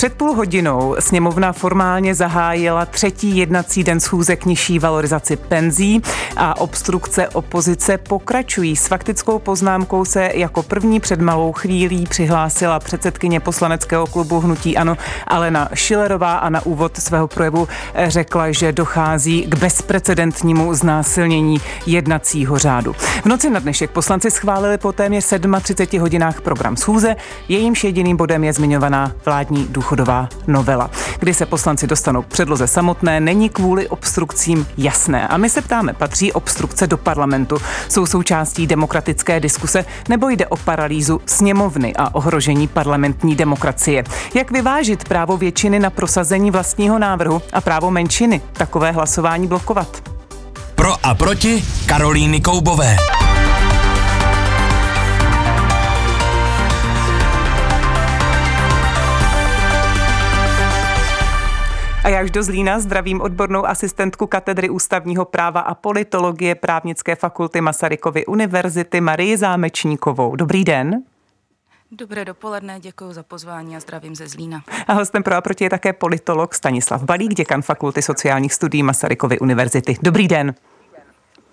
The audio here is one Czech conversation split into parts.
Před půl hodinou sněmovna formálně zahájila třetí jednací den schůze k nižší valorizaci penzí a obstrukce opozice pokračují. S faktickou poznámkou se jako první před malou chvílí přihlásila předsedkyně poslaneckého klubu Hnutí Ano Alena Šilerová a na úvod svého projevu řekla, že dochází k bezprecedentnímu znásilnění jednacího řádu. V noci na dnešek poslanci schválili po téměř 37 hodinách program schůze, jejímž jediným bodem je zmiňovaná vládní důchodová novela. Kdy se poslanci dostanou k předloze samotné, není kvůli obstrukcím jasné. A my se ptáme, patří obstrukce do parlamentu, jsou součástí demokratické diskuse nebo jde o paralýzu sněmovny a ohrožení parlamentní demokracie? Jak vyvážit právo většiny na prosazení vlastního návrhu a právo menšiny takové hlasování blokovat? Pro a proti Karolíny Koubové. Já už do Zlína zdravím odbornou asistentku katedry ústavního práva a politologie právnické fakulty Masarykovy univerzity Marii Zámečníkovou. Dobrý den. Dobré dopoledne, děkuji za pozvání a zdravím ze Zlína. A hostem pro a proti je také politolog Stanislav Balík, děkan Fakulty sociálních studií Masarykovy univerzity. Dobrý den.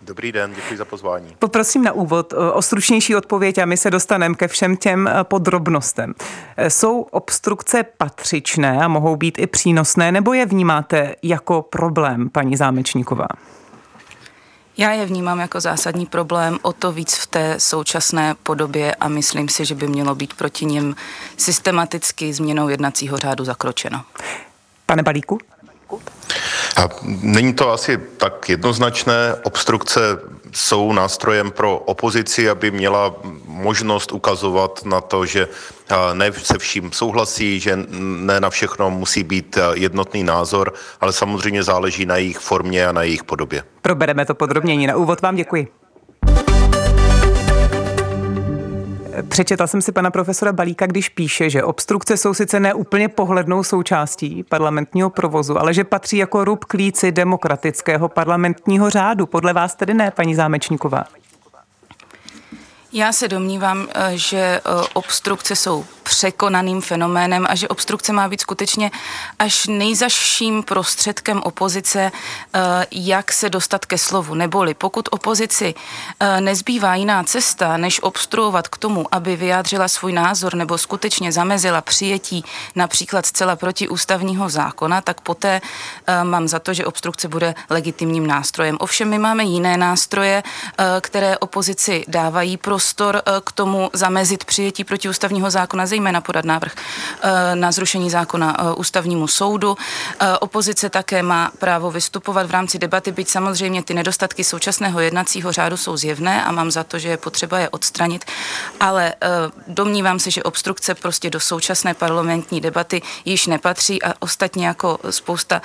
Dobrý den, děkuji za pozvání. Poprosím na úvod o stručnější odpověď a my se dostaneme ke všem těm eh, podrobnostem. Eh, jsou obstrukce patřičné a mohou být i přínosné, nebo je vnímáte jako problém, paní Zámečníková? Já je vnímám jako zásadní problém, o to víc v té současné podobě a myslím si, že by mělo být proti něm systematicky změnou jednacího řádu zakročeno. Pane Balíku? A není to asi tak jednoznačné. Obstrukce jsou nástrojem pro opozici, aby měla možnost ukazovat na to, že ne se vším souhlasí, že ne na všechno musí být jednotný názor, ale samozřejmě záleží na jejich formě a na jejich podobě. Probereme to podrobněji. Na úvod vám děkuji. Přečetla jsem si pana profesora Balíka, když píše, že obstrukce jsou sice neúplně pohlednou součástí parlamentního provozu, ale že patří jako rub klíci demokratického parlamentního řádu. Podle vás tedy ne, paní Zámečníková? Já se domnívám, eh, že eh, obstrukce jsou překonaným fenoménem a že obstrukce má být skutečně až nejzaším prostředkem opozice, eh, jak se dostat ke slovu. Neboli pokud opozici nezbývá jiná cesta, než obstruovat k tomu, aby vyjádřila svůj názor nebo skutečně zamezila přijetí například zcela protiústavního zákona, tak poté mám za to, že obstrukce bude legitimním nástrojem. Ovšem my máme jiné nástroje, které opozici dávají pro prostor eh, k tomu zamezit přijetí protiústavního zákona, zejména podat návrh eh, na zrušení zákona eh, ústavnímu soudu. Opozice také má právo vystupovat v rámci debaty, byť samozřejmě ty nedostatky současného jednacího řádu jsou zjevné a mám za to, že je potřeba je odstranit, ale domnívám se, že obstrukce prostě do současné parlamentní debaty již nepatří a ostatně jako spousta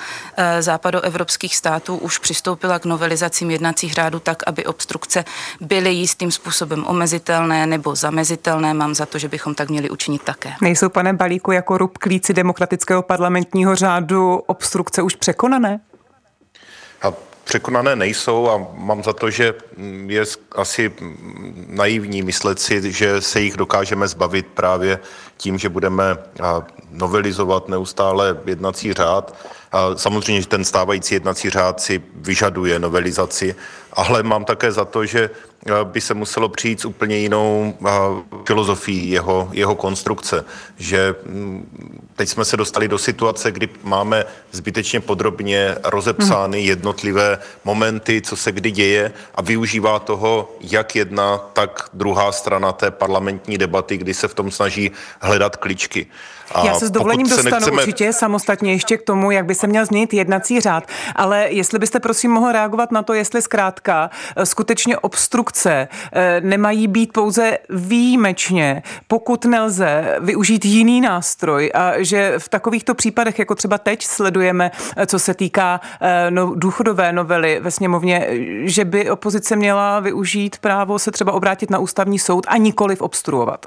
západoevropských států už přistoupila k novelizacím jednacích řádů tak, aby obstrukce byly jistým způsobem omezeny omezitelné nebo zamezitelné, mám za to, že bychom tak měli učinit také. Nejsou, pane Balíku, jako rub klíci demokratického parlamentního řádu obstrukce už překonané? A překonané nejsou a mám za to, že je asi naivní myslet si, že se jich dokážeme zbavit právě tím, že budeme novelizovat neustále jednací řád. Samozřejmě, že ten stávající jednací řád si vyžaduje novelizaci, ale mám také za to, že by se muselo přijít s úplně jinou filozofií jeho, jeho konstrukce. Že mm, teď jsme se dostali do situace, kdy máme zbytečně podrobně rozepsány hmm. jednotlivé momenty, co se kdy děje a využívá toho jak jedna, tak druhá strana té parlamentní debaty, kdy se v tom snaží hledat kličky. A Já se s dovolením se dostanu nechceme... určitě samostatně ještě k tomu, jak by se měl změnit jednací řád, ale jestli byste prosím mohl reagovat na to, jestli zkrátka eh, skutečně obstrukce eh, nemají být pouze výjimečně, pokud nelze využít jiný nástroj a že v takovýchto případech, jako třeba teď sledujeme, eh, co se týká no, důchodové novely ve sněmovně, že by opozice měla využít právo se třeba obrátit na ústavní soud a nikoli obstruovat.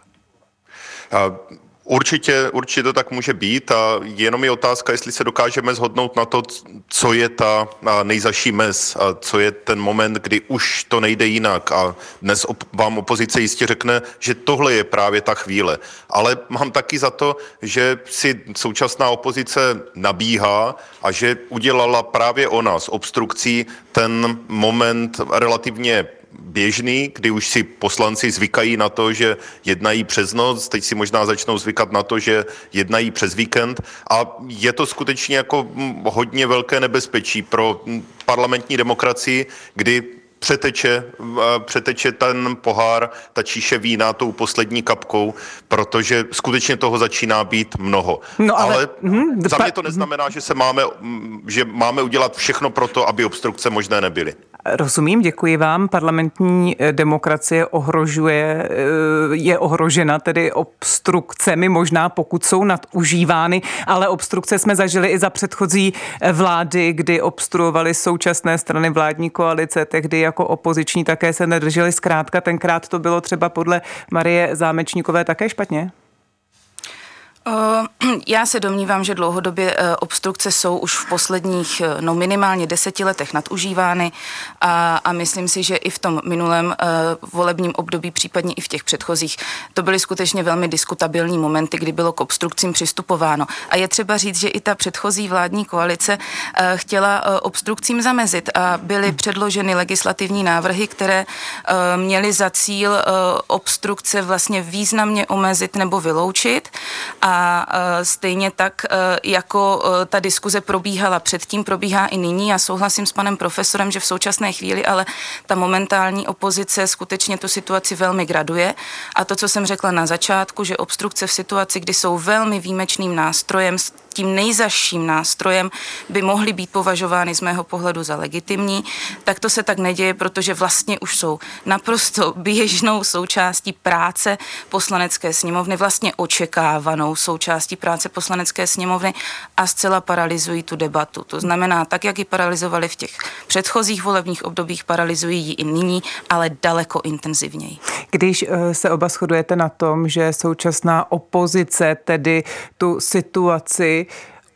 Určitě, určitě to tak může být a jenom je otázka, jestli se dokážeme zhodnout na to, co je ta nejzaší mez, a co je ten moment, kdy už to nejde jinak a dnes vám opozice jistě řekne, že tohle je právě ta chvíle. Ale mám taky za to, že si současná opozice nabíhá a že udělala právě ona s obstrukcí ten moment relativně běžný, kdy už si poslanci zvykají na to, že jednají přes noc, teď si možná začnou zvykat na to, že jednají přes víkend. A je to skutečně jako hodně velké nebezpečí pro parlamentní demokracii, kdy přeteče, přeteče ten pohár, ta číše vína tou poslední kapkou, protože skutečně toho začíná být mnoho. No ale, ale hm, za mě to neznamená, že se máme, že máme udělat všechno pro to, aby obstrukce možné nebyly. Rozumím, děkuji vám. Parlamentní eh, demokracie ohrožuje, eh, je ohrožena tedy obstrukcemi, možná pokud jsou nadužívány, ale obstrukce jsme zažili i za předchozí eh, vlády, kdy obstruovaly současné strany vládní koalice, tehdy jako opoziční také se nedrželi zkrátka. Tenkrát to bylo třeba podle Marie Zámečníkové také špatně? Eh, já se domnívám, že dlouhodobě eh, obstrukce jsou už v posledních eh, no minimálně deseti letech nadužívány a, a myslím si, že i v tom minulém volebním období, případně i v těch předchozích, to byly skutečně velmi diskutabilní momenty, kdy bylo k obstrukcím přistupováno. A je třeba říct, že i ta předchozí vládní koalice chtěla obstrukcím zamezit a byly předloženy legislativní návrhy, které měly za cíl obstrukce vlastně významně omezit nebo vyloučit a a e, stejně tak, e, jako e, ta diskuze probíhala předtím, probíhá i nyní. Já souhlasím s panem profesorem, že v současné chvíli ale ta momentální opozice skutečně tu situaci velmi graduje. A to, co jsem řekla na začátku, že obstrukce v situaci, kdy jsou velmi výjimečným nástrojem, tím nejzaším nástrojem by mohly být považovány z mého pohledu za legitimní, tak to se tak neděje, protože vlastně už jsou naprosto běžnou součástí práce poslanecké sněmovny, vlastně očekávanou součástí práce poslanecké sněmovny a zcela paralyzují tu debatu. To znamená, tak, jak ji paralizovali v těch předchozích volebních obdobích, paralyzují ji i nyní, ale daleko intenzivněji. Když eh, se oba shodujete na tom, že současná opozice tedy tu situaci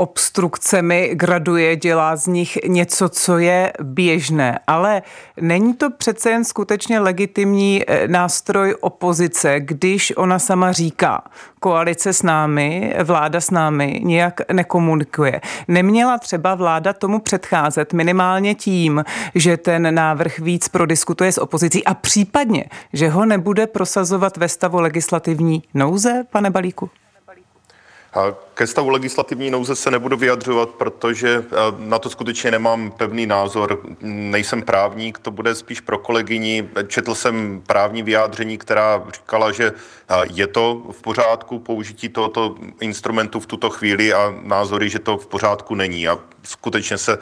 obstrukcemi graduje, dělá z nich něco, co je běžné. Ale není to přece jen skutečně legitimní eh, nástroj opozice, když ona sama říká, koalice s námi, vláda s námi nějak nekomunikuje. Neměla třeba vláda tomu předcházet minimálně tím, že ten návrh víc prodiskutuje s opozicí a případně, že ho nebude prosazovat ve stavu legislativní nouze, pane Balíku? Ke stavu legislativní nouze se nebudu vyjadřovat, protože na to skutečně nemám pevný názor. Nejsem právník, to bude spíš pro kolegyni. Četl jsem právní vyjádření, která říkala, že je to v pořádku použití tohoto instrumentu v tuto chvíli a názory, že to v pořádku není. A skutečně se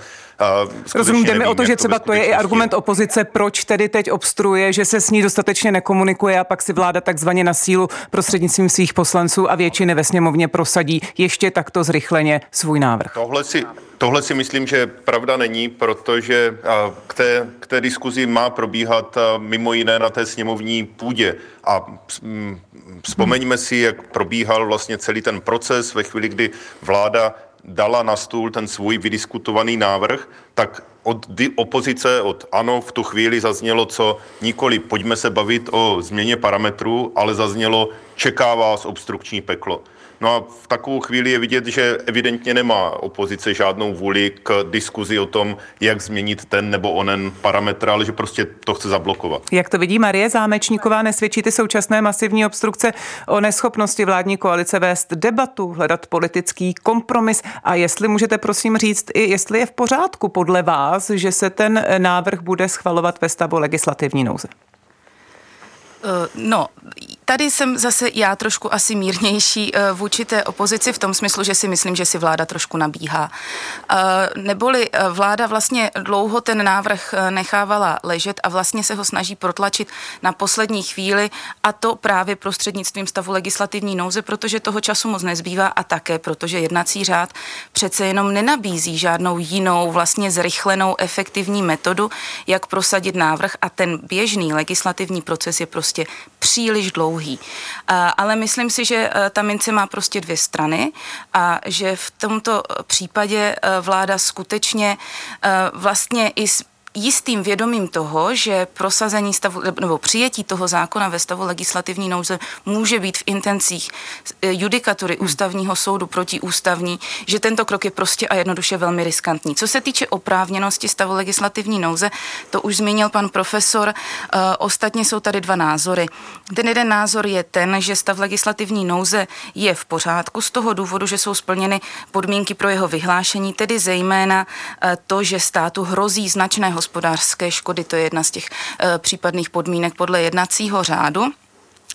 Rozumím, mi o to, že třeba to je i argument opozice, proč tedy teď obstruuje, že se s ní dostatečně nekomunikuje a pak si vláda takzvaně na sílu prostřednictvím svých poslanců a většiny ve sněmovně prosadí ještě takto zrychleně svůj návrh. Tohle si, Tohle si myslím, že pravda není, protože k té, k té diskuzi má probíhat mimo jiné na té sněmovní půdě. A vzpomeňme si, jak probíhal vlastně celý ten proces ve chvíli, kdy vláda dala na stůl ten svůj vydiskutovaný návrh, tak od opozice, od ANO v tu chvíli zaznělo, co nikoli pojďme se bavit o změně parametrů, ale zaznělo čeká vás obstrukční peklo. No a v takovou chvíli je vidět, že evidentně nemá opozice žádnou vůli k diskuzi o tom, jak změnit ten nebo onen parametr, ale že prostě to chce zablokovat. Jak to vidí Marie Zámečníková, nesvědčí ty současné masivní obstrukce o neschopnosti vládní koalice vést debatu, hledat politický kompromis a jestli můžete prosím říct i, jestli je v pořádku podle vás, že se ten návrh bude schvalovat ve stavu legislativní nouze. Eh, no, tady jsem zase já trošku asi mírnější eh, vůči té opozici v tom smyslu, že si myslím, že si vláda trošku nabíhá. Eh, neboli vláda vlastně dlouho ten návrh nechávala ležet a vlastně se ho snaží protlačit na poslední chvíli a to právě prostřednictvím stavu legislativní nouze, protože toho času moc nezbývá a také protože jednací řád přece jenom nenabízí žádnou jinou vlastně zrychlenou efektivní metodu, jak prosadit návrh a ten běžný legislativní proces je prostě příliš dlouhý dlouhý. Ale myslím si, že ta mince má prostě dvě strany a že v tomto případě vláda skutečně vlastně i jistým vědomím toho, že prosazení stavu, nebo přijetí toho zákona ve stavu legislativní nouze může být v intencích eh, judikatury hmm. ústavního soudu proti ústavní, že tento krok je prostě a jednoduše velmi riskantní. Co se týče oprávněnosti stavu legislativní nouze, to už zmínil pan profesor, uh, ostatně jsou tady dva názory. Ten jeden názor je ten, že stav legislativní nouze je v pořádku z toho důvodu, že jsou splněny podmínky pro jeho vyhlášení, tedy zejména uh, to, že státu hrozí značné hospodářské škody. To je jedna z těch eh, případných podmínek podle jednacího řádu.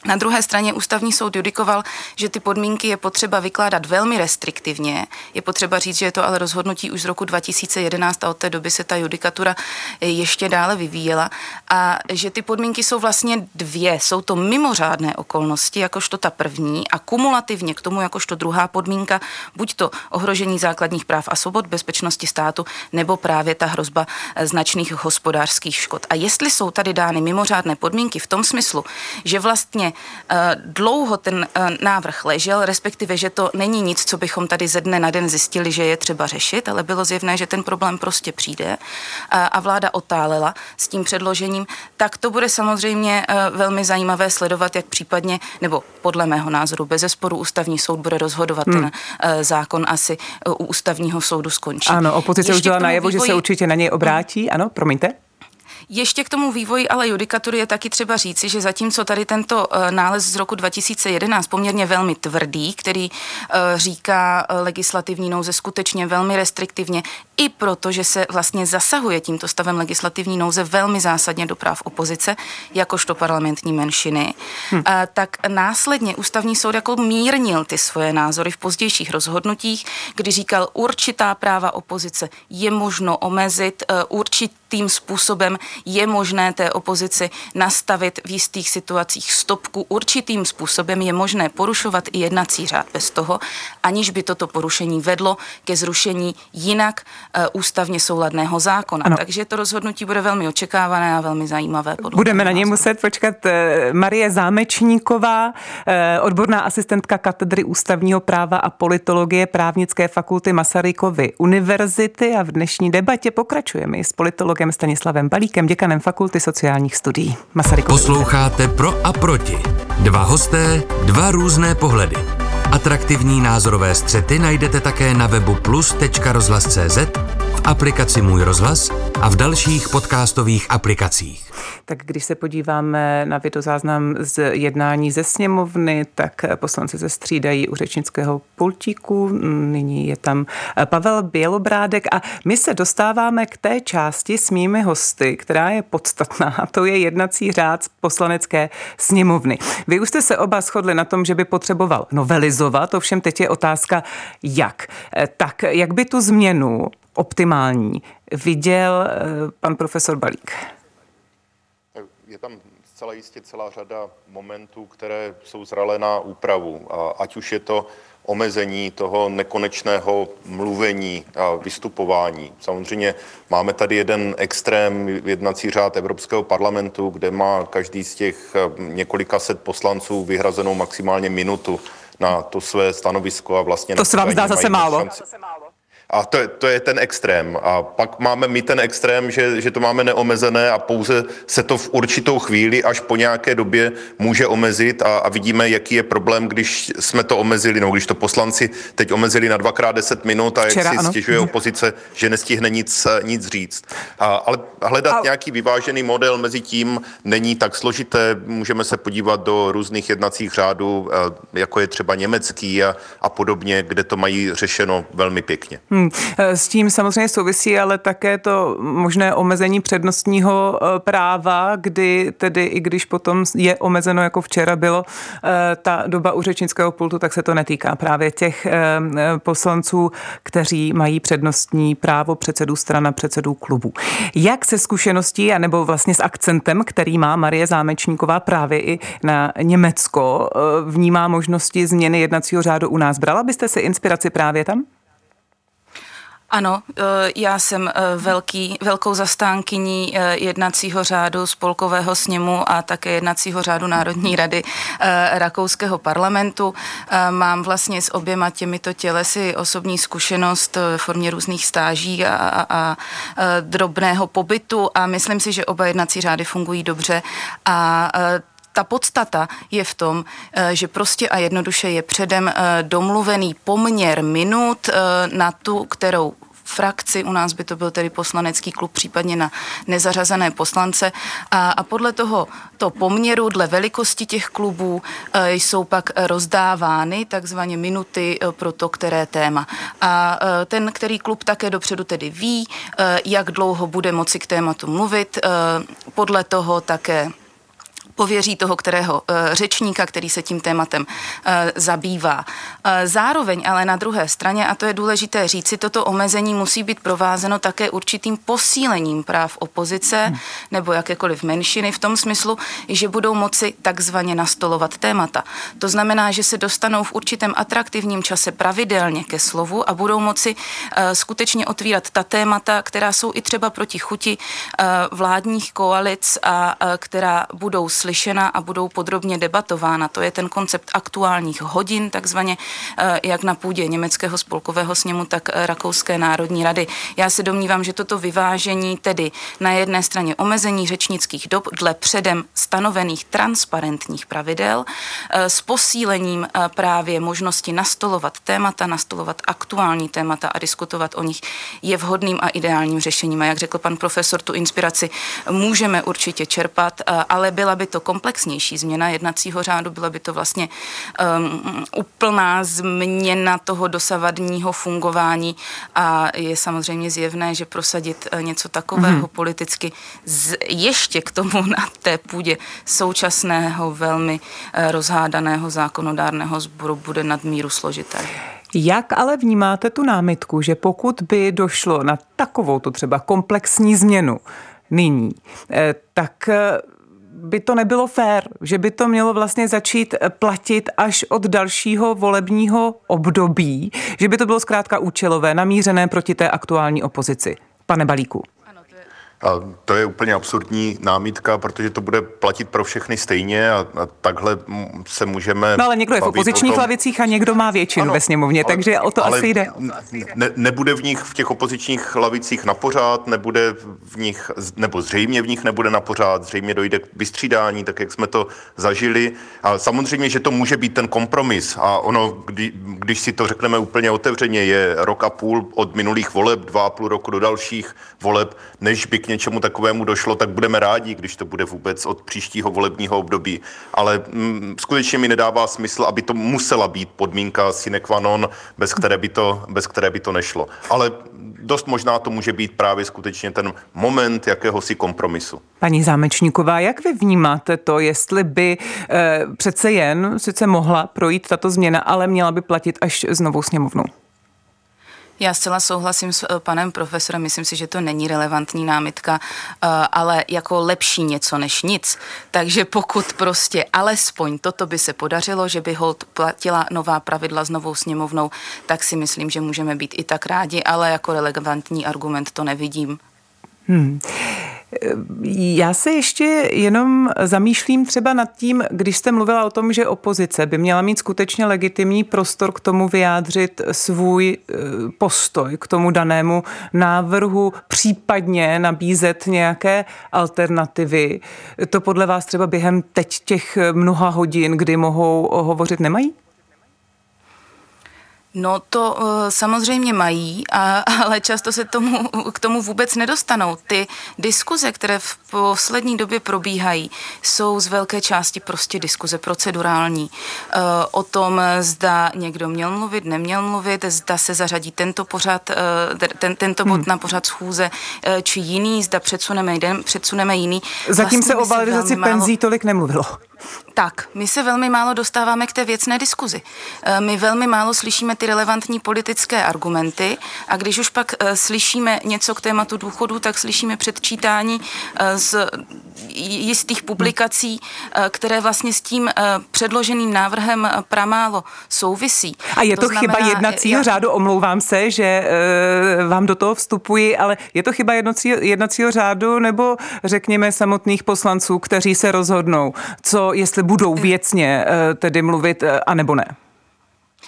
Na druhé straně ústavní soud judikoval, že ty podmínky je potřeba vykládat velmi restriktivně. Je potřeba říct, že je to ale rozhodnutí už z roku 2011 a od té doby se ta judikatura ještě dále vyvíjela a že ty podmínky jsou vlastně dvě. Jsou to mimořádné okolnosti, jakožto ta první a kumulativně k tomu jakožto druhá podmínka, buď to ohrožení základních práv a svobod bezpečnosti státu, nebo právě ta hrozba značných hospodářských škod. A jestli jsou tady dány mimořádné podmínky v tom smyslu, že vlastně Eh, dlouho ten eh, návrh ležel, respektive, že to není nic, co bychom tady ze dne na den zjistili, že je třeba řešit, ale bylo zjevné, že ten problém prostě přijde a vláda otálela s tím předložením, tak to bude samozřejmě eh, velmi zajímavé sledovat, jak případně, nebo podle mého názoru, bez zesporu ústavní soud bude rozhodovat hmm. ten zákon asi u ústavního soudu skončí. Ano, opozice už dělá najevo, vývoji... že se určitě na něj obrátí. Ano, promiňte. Ještě k tomu vývoji ale judikatury je taky třeba říci, že zatímco tady tento eh, nález z roku 2011 poměrně velmi tvrdý, který eh, říká eh, legislativní nouze skutečně velmi restriktivně, i proto, že se vlastně zasahuje tímto stavem legislativní nouze velmi zásadně do práv opozice, jakožto parlamentní menšiny, hm. tak následně ústavní soud jako mírnil ty svoje názory v pozdějších rozhodnutích, kdy říkal, určitá práva opozice je možno omezit, určitým způsobem je možné té opozici nastavit v jistých situacích stopku. Určitým způsobem je možné porušovat i jednací řád bez toho, aniž by toto porušení vedlo ke zrušení jinak uh, ústavně souladného zákona. Ano. Takže to rozhodnutí bude velmi očekávané a velmi zajímavé. Budeme na něj muset počkat. Eh, Marie Zámečníková, eh, odborná asistentka katedry ústavního práva a politologie právnické fakulty Masarykovy univerzity a v dnešní debatě pokračujeme s politologem Stanislavem Balíkem děkanem Fakulty sociálních studií. Masarykovy. Posloucháte Pro a proti. Dva hosté, dva různé pohledy. Atraktivní názorové střety najdete také na webu plus.rozhlas.cz, aplikaci Můj rozhlas a v dalších podcastových aplikacích. Tak když se podíváme na videozáznam z jednání ze sněmovny, tak poslanci se střídají u řečnického pultíku. Nyní je tam Pavel Bělobrádek a my se dostáváme k té části s mými hosty, která je podstatná a to je jednací řád poslanecké sněmovny. Vy už jste se oba shodli na tom, že by potřeboval novelizovat, ovšem teď je otázka jak. Tak jak by tu změnu optimální viděl eh, pan profesor Balík? Je tam zcela jistě celá řada momentů, které jsou zralé na úpravu. A ať už je to omezení toho nekonečného mluvení a vystupování. Samozřejmě máme tady jeden extrém jednací řád Evropského parlamentu, kde má každý z těch eh, několika set poslanců vyhrazenou maximálně minutu na to své stanovisko a vlastně... To se vám zdá zase málo? Šanci. A to, to je ten extrém. A pak máme my ten extrém, že, že to máme neomezené a pouze se to v určitou chvíli až po nějaké době může omezit a, a vidíme, jaký je problém, když jsme to omezili, no když to poslanci teď omezili na dvakrát deset minut a Včera, jak si ano. stěžuje mhm. opozice, že nestihne nic, nic říct. A, ale hledat a... nějaký vyvážený model mezi tím není tak složité. Můžeme se podívat do různých jednacích řádů, jako je třeba německý a, a podobně, kde to mají řešeno velmi pěkně. Hmm. Eh, s tím samozřejmě souvisí ale také to možné omezení přednostního eh, práva, kdy tedy i když potom je omezeno, jako včera bylo eh, ta doba u řečnického pultu, tak se to netýká právě těch poslanců, kteří mají přednostní právo předsedů strana, předsedů klubů. Jak se zkušeností, anebo vlastně s akcentem, který má Marie Zámečníková právě i na Německo, vnímá možnosti změny jednacího řádu u nás? Brala byste si inspiraci právě tam? Ano, eh, já jsem eh, velký, velkou zastánkyní eh, jednacího řádu spolkového sněmu a také jednacího řádu Národní rady Rakouského parlamentu. Mám vlastně s oběma těmito tělesy osobní zkušenost v formě různých stáží a, a, a drobného pobytu a myslím si, že oba jednací řády fungují dobře a ta podstata je v tom, eh, že prostě a jednoduše je předem eh, domluvený poměr minut eh, na tu, kterou frakci, u nás by to byl tedy poslanecký klub, případně na nezařazené poslance a, a podle toho to poměru, dle velikosti těch klubů e, jsou pak rozdávány takzvaně minuty pro to, které téma. A e, ten, který klub také dopředu tedy ví, e, jak dlouho bude moci k tématu mluvit, e, podle toho také pověří toho, kterého uh, řečníka, který se tím tématem uh, zabývá. Uh, zároveň ale na druhé straně, a to je důležité říci, toto omezení musí být provázeno také určitým posílením práv opozice hmm. nebo jakékoliv menšiny v tom smyslu, že budou moci takzvaně nastolovat témata. To znamená, že se dostanou v určitém atraktivním čase pravidelně ke slovu a budou moci skutečně otvírat ta témata, která jsou i třeba proti chuti vládních koalic a která budou slyšena a budou podrobně debatována. To je ten koncept aktuálních hodin, takzvaně eh, jak na půdě německého spolkového sněmu, tak eh, Rakouské národní rady. Já se domnívám, že toto vyvážení, tedy na jedné straně omezení řečnických dob dle předem stanovených transparentních pravidel, eh, s posílením právě možnosti nastolovat témata, nastolovat aktuální témata a diskutovat o nich, je vhodným a ideálním řešením. A jak řekl pan profesor, tu inspiraci můžeme určitě čerpat, ale byla by to komplexnější změna jednacího řádu, byla by to vlastně um, úplná změna toho dosavadního fungování a je samozřejmě zjevné, že prosadit eh, něco takového mm-hmm. politicky z, ještě k tomu na té půdě současného velmi uh, rozhádaného zákonodárného sboru bude nadmíru složité. Jak ale vnímáte tu námitku, že pokud by došlo na takovou tu třeba komplexní změnu nyní, eh, tak by to nebylo fér, že by to mělo vlastně začít platit až od dalšího volebního období, že by to bylo zkrátka účelové, namířené proti té aktuální opozici. Pane Balíku. A to je úplně absurdní námítka, protože to bude platit pro všechny stejně a, a takhle se můžeme. No ale někdo je v opozičních lavicích a někdo má většinu ano, ve sněmovně, ale, takže o to ale asi jde. Ne, nebude v nich v těch opozičních lavicích na pořád, nebude v nich, nebo zřejmě v nich nebude na pořád, zřejmě dojde k vystřídání, tak jak jsme to zažili. A samozřejmě, že to může být ten kompromis a ono, kdy, když si to řekneme úplně otevřeně, je rok a půl od minulých voleb, dva a půl roku do dalších voleb, než by k něčemu takovému došlo, tak budeme rádi, když to bude vůbec od příštího volebního období. Ale mm, skutečně mi nedává smysl, aby to musela být podmínka sine qua non, bez které by to, bez které by to nešlo. Ale dost možná to může být právě skutečně ten moment jakéhosi kompromisu. Paní Zámečníková, jak vy vnímáte to, jestli by e, přece jen sice mohla projít tato změna, ale měla by platit až s sněmovnou? Já zcela souhlasím s eh, panem profesorem, myslím si, že to není relevantní námitka, eh, ale jako lepší něco než nic. Takže pokud prostě alespoň toto by se podařilo, že by hold platila nová pravidla s novou sněmovnou, tak si myslím, že můžeme být i tak rádi, ale jako relevantní argument to nevidím. Hmm. Já se ještě jenom zamýšlím třeba nad tím, když jste mluvila o tom, že opozice by měla mít skutečně legitimní prostor k tomu vyjádřit svůj eh, postoj k tomu danému návrhu, případně nabízet nějaké alternativy. To podle vás třeba během teď těch mnoha hodin, kdy mohou hovořit, nemají? No to uh, samozřejmě mají, a, ale často se tomu, k tomu vůbec nedostanou. Ty diskuze, které v poslední době probíhají, jsou z velké části prostě diskuze procedurální. Uh, o tom, zda někdo měl mluvit, neměl mluvit, zda se zařadí tento, pořad, uh, ten, tento bod hmm. na pořad schůze, uh, či jiný, zda předsuneme jeden, předsuneme jiný. Zatím vlastně se o valorizaci penzí málo... tolik nemluvilo. Tak, my se velmi málo dostáváme k té věcné diskuzi. Eh, my velmi málo slyšíme ty relevantní politické argumenty a když už pak eh, slyšíme něco k tématu důchodu, tak slyšíme předčítání eh, z jistých publikací, které vlastně s tím předloženým návrhem pramálo souvisí. A je to, to znamená, chyba jednacího já... řádu, omlouvám se, že vám do toho vstupuji, ale je to chyba jednacího, jednacího řádu nebo řekněme samotných poslanců, kteří se rozhodnou, co jestli budou věcně eh, tedy mluvit, eh, anebo ne.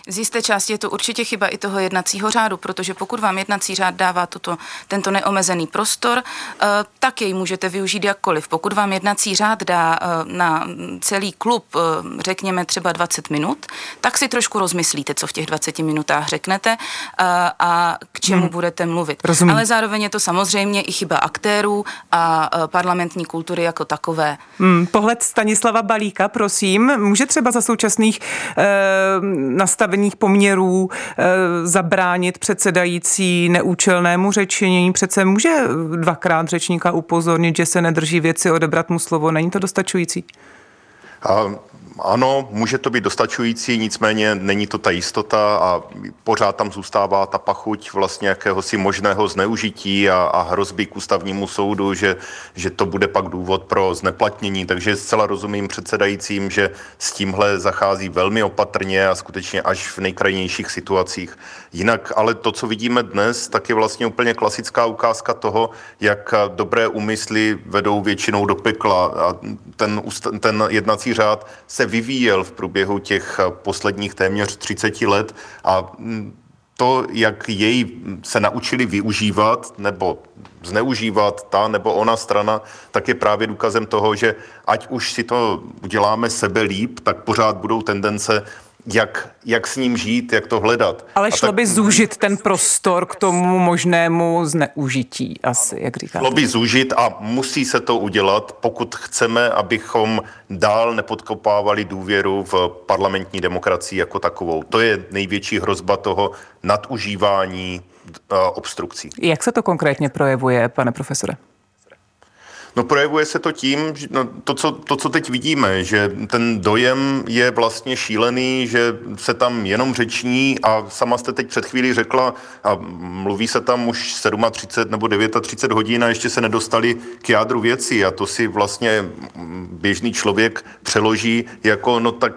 Z jisté části je to určitě chyba i toho jednacího řádu, protože pokud vám jednací řád dává tuto, tento neomezený prostor, eh, tak jej můžete využít jakkoliv. Pokud vám jednací řád dá eh, na celý klub, eh, řekněme třeba 20 minut, tak si trošku rozmyslíte, co v těch 20 minutách řeknete a k čemu hmm. budete mluvit. Rozumím. Ale zároveň je to samozřejmě i chyba aktérů a parlamentní kultury jako takové. Hmm. Pohled Stanislava Balíka, prosím, může třeba za současných eh, nastavení nastavených poměrů eh, zabránit předsedající neúčelnému řečení. Přece může dvakrát řečníka upozornit, že se nedrží věci, odebrat mu slovo. Není to dostačující? Ano, může to být dostačující, nicméně není to ta jistota a pořád tam zůstává ta pachuť vlastně jakéhosi možného zneužití a, a hrozby k ústavnímu soudu, že, že to bude pak důvod pro zneplatnění. Takže zcela rozumím předsedajícím, že s tímhle zachází velmi opatrně a skutečně až v nejkrajnějších situacích. Jinak ale to, co vidíme dnes, tak je vlastně úplně klasická ukázka toho, jak dobré úmysly vedou většinou do pekla. A ten, ten jednací řád se vyvíjel v průběhu těch eh, posledních téměř 30 let a mm, to, jak jej se naučili využívat nebo zneužívat ta nebo ona strana, tak je právě důkazem toho, že ať už si to uděláme sebe líp, tak pořád budou tendence jak, jak s ním žít, jak to hledat. Ale šlo tak, by zúžit ten prostor k tomu možnému zneužití, asi, jak říkáte. Šlo by zúžit a musí se to udělat, pokud chceme, abychom dál nepodkopávali důvěru v parlamentní demokracii jako takovou. To je největší hrozba toho nadužívání uh, obstrukcí. Jak se to konkrétně projevuje, pane profesore? No projevuje se to tím, že no, to, co, to, co teď vidíme, že ten dojem je vlastně šílený, že se tam jenom řeční a sama jste teď před chvílí řekla, a mluví se tam už 37 nebo 39 hodin a ještě se nedostali k jádru věcí a to si vlastně běžný člověk přeloží jako, no tak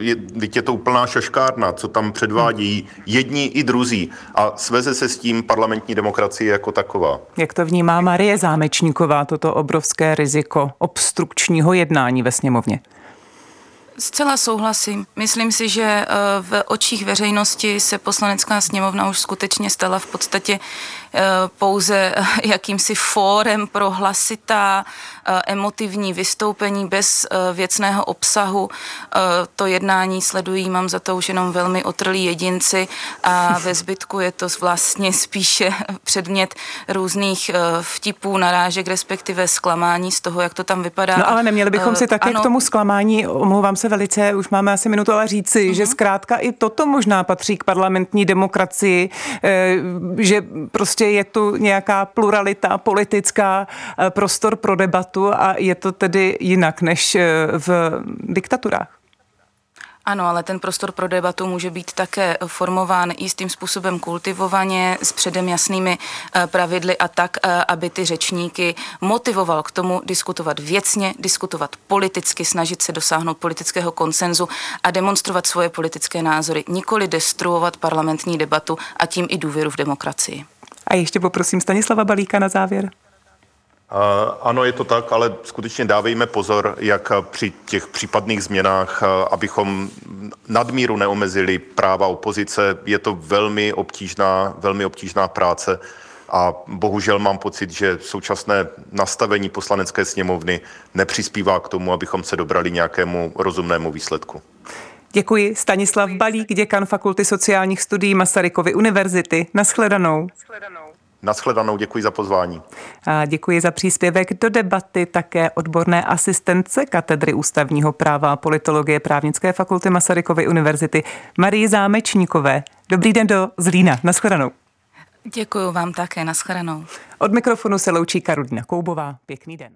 je, je to úplná šaškárna, co tam předvádějí jedni i druzí a sveze se s tím parlamentní demokracie jako taková. Jak to vnímá Marie Zámečníková, toto obrovské riziko obstrukčního jednání ve sněmovně. Zcela souhlasím. Myslím si, že eh, v očích veřejnosti se poslanecká sněmovna už skutečně stala v podstatě pouze jakýmsi fórem pro hlasitá eh, emotivní vystoupení bez věcného obsahu. To jednání sledují, mám za to už jenom velmi otrlí jedinci a ve zbytku je to vlastně spíše předmět různých vtipů, narážek, respektive zklamání z toho, jak to tam vypadá. No ale neměli bychom si také ano, k tomu zklamání, omlouvám se velice, už máme asi minutu, ale říci, uh-huh. že mhm. zkrátka i toto možná patří k parlamentní demokracii, eh, že prostě je tu nějaká pluralita politická, eh, prostor pro debatu a je to tedy jinak než eh, v diktaturách. Ano, ale ten prostor pro debatu může být také formován jistým způsobem kultivovaně, s předem jasnými eh, pravidly a tak, aby ty řečníky motivoval k tomu diskutovat věcně, diskutovat politicky, snažit se dosáhnout politického konsenzu a demonstrovat svoje politické názory, nikoli destruovat parlamentní debatu a tím i důvěru v demokracii. A ještě poprosím Stanislava Balíka na závěr. Ano, je to tak, ale skutečně dávejme pozor, jak při těch případných změnách, abychom nadmíru neomezili práva opozice. Je to velmi obtížná, velmi obtížná práce a bohužel mám pocit, že současné nastavení poslanecké sněmovny nepřispívá k tomu, abychom se dobrali nějakému rozumnému výsledku. Děkuji. Stanislav Balík, děkan Fakulty sociálních studií Masarykovy univerzity. Naschledanou. Naschledanou. Naschledanou, děkuji za pozvání. A děkuji za příspěvek do debaty také odborné asistence katedry ústavního práva a politologie právnické fakulty Masarykovy univerzity Marii Zámečníkové. Dobrý den do Zlína. Naschledanou. Děkuji vám také. Naschledanou. Od mikrofonu se loučí Karolina Koubová. Pěkný den.